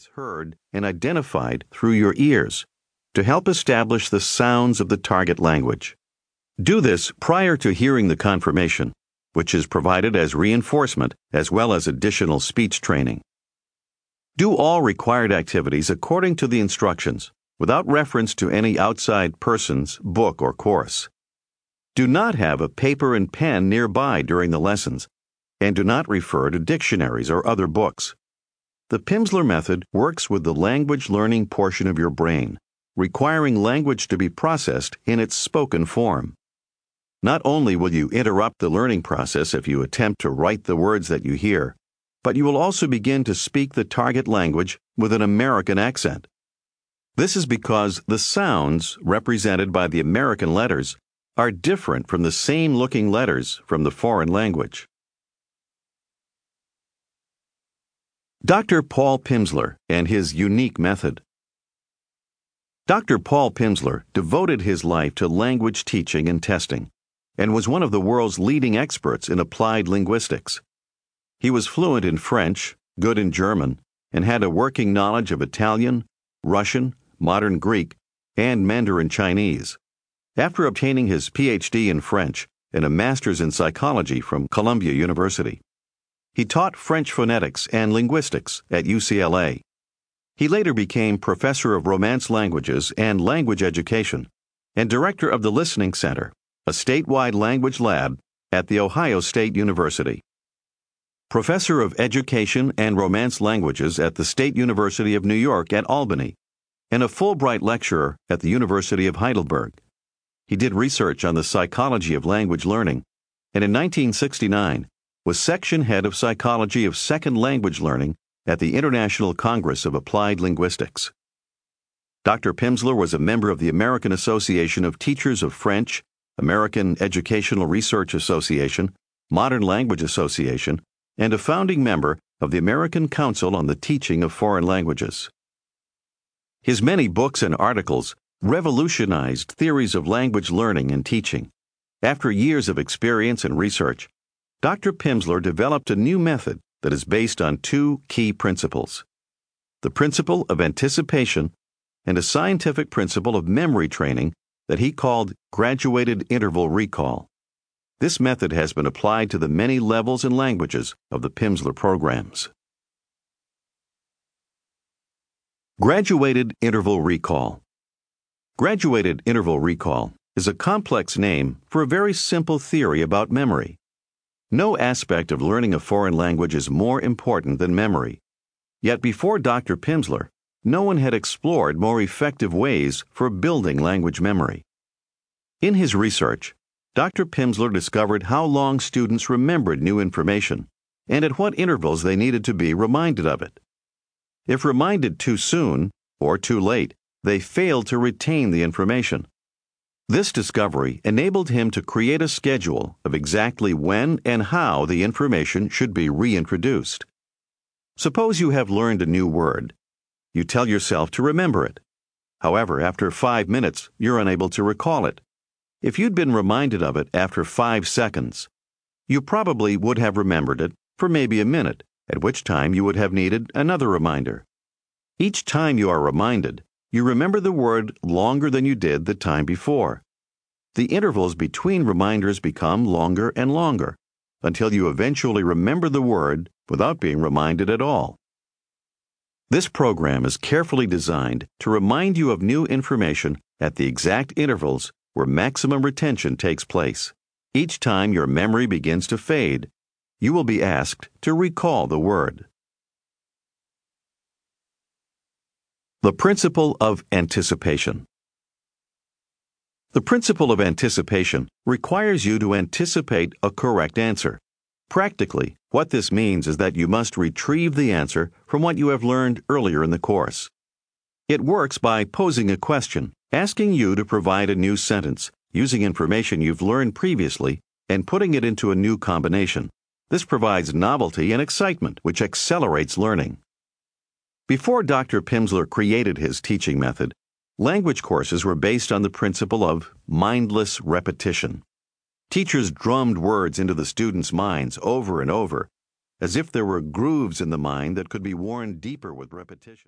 is heard and identified through your ears to help establish the sounds of the target language. Do this prior to hearing the confirmation, which is provided as reinforcement as well as additional speech training. Do all required activities according to the instructions without reference to any outside person's book or course. Do not have a paper and pen nearby during the lessons, and do not refer to dictionaries or other books. The Pimsleur method works with the language learning portion of your brain, requiring language to be processed in its spoken form. Not only will you interrupt the learning process if you attempt to write the words that you hear, but you will also begin to speak the target language with an American accent. This is because the sounds represented by the American letters are different from the same looking letters from the foreign language. Dr. Paul Pimsleur and his unique method. Dr. Paul Pimsleur devoted his life to language teaching and testing and was one of the world's leading experts in applied linguistics. He was fluent in French, good in German, and had a working knowledge of Italian, Russian, modern Greek, and Mandarin Chinese. After obtaining his PhD in French and a master's in psychology from Columbia University, he taught French phonetics and linguistics at UCLA. He later became professor of Romance languages and language education and director of the Listening Center, a statewide language lab at The Ohio State University. Professor of Education and Romance Languages at the State University of New York at Albany and a Fulbright lecturer at the University of Heidelberg. He did research on the psychology of language learning, and in 1969 was section head of psychology of second language learning at the International Congress of Applied Linguistics. Dr. Pimsleur was a member of the American Association of Teachers of French, American Educational Research Association, Modern Language Association, and a founding member of the American Council on the Teaching of Foreign Languages. His many books and articles revolutionized theories of language learning and teaching. After years of experience and research, Dr. Pimsleur developed a new method that is based on two key principles the principle of anticipation and a scientific principle of memory training that he called graduated interval recall. This method has been applied to the many levels and languages of the Pimsleur programs. Graduated Interval Recall Graduated interval recall is a complex name for a very simple theory about memory. No aspect of learning a foreign language is more important than memory. Yet before Dr. Pimsleur, no one had explored more effective ways for building language memory. In his research, Dr. Pimsleur discovered how long students remembered new information and at what intervals they needed to be reminded of it. If reminded too soon or too late, they failed to retain the information. This discovery enabled him to create a schedule of exactly when and how the information should be reintroduced. Suppose you have learned a new word. You tell yourself to remember it. However, after five minutes, you're unable to recall it. If you'd been reminded of it after five seconds, you probably would have remembered it for maybe a minute at which time you would have needed another reminder. Each time you are reminded, you remember the word longer than you did the time before. The intervals between reminders become longer and longer until you eventually remember the word without being reminded at all. This program is carefully designed to remind you of new information at the exact intervals where maximum retention takes place. Each time your memory begins to fade, you will be asked to recall the word. The principle of anticipation. The principle of anticipation requires you to anticipate a correct answer. Practically, what this means is that you must retrieve the answer from what you have learned earlier in the course. It works by posing a question, asking you to provide a new sentence, using information you've learned previously, and putting it into a new combination. This provides novelty and excitement, which accelerates learning. Before Dr. Pimsleur created his teaching method, language courses were based on the principle of mindless repetition. Teachers drummed words into the students' minds over and over, as if there were grooves in the mind that could be worn deeper with repetition.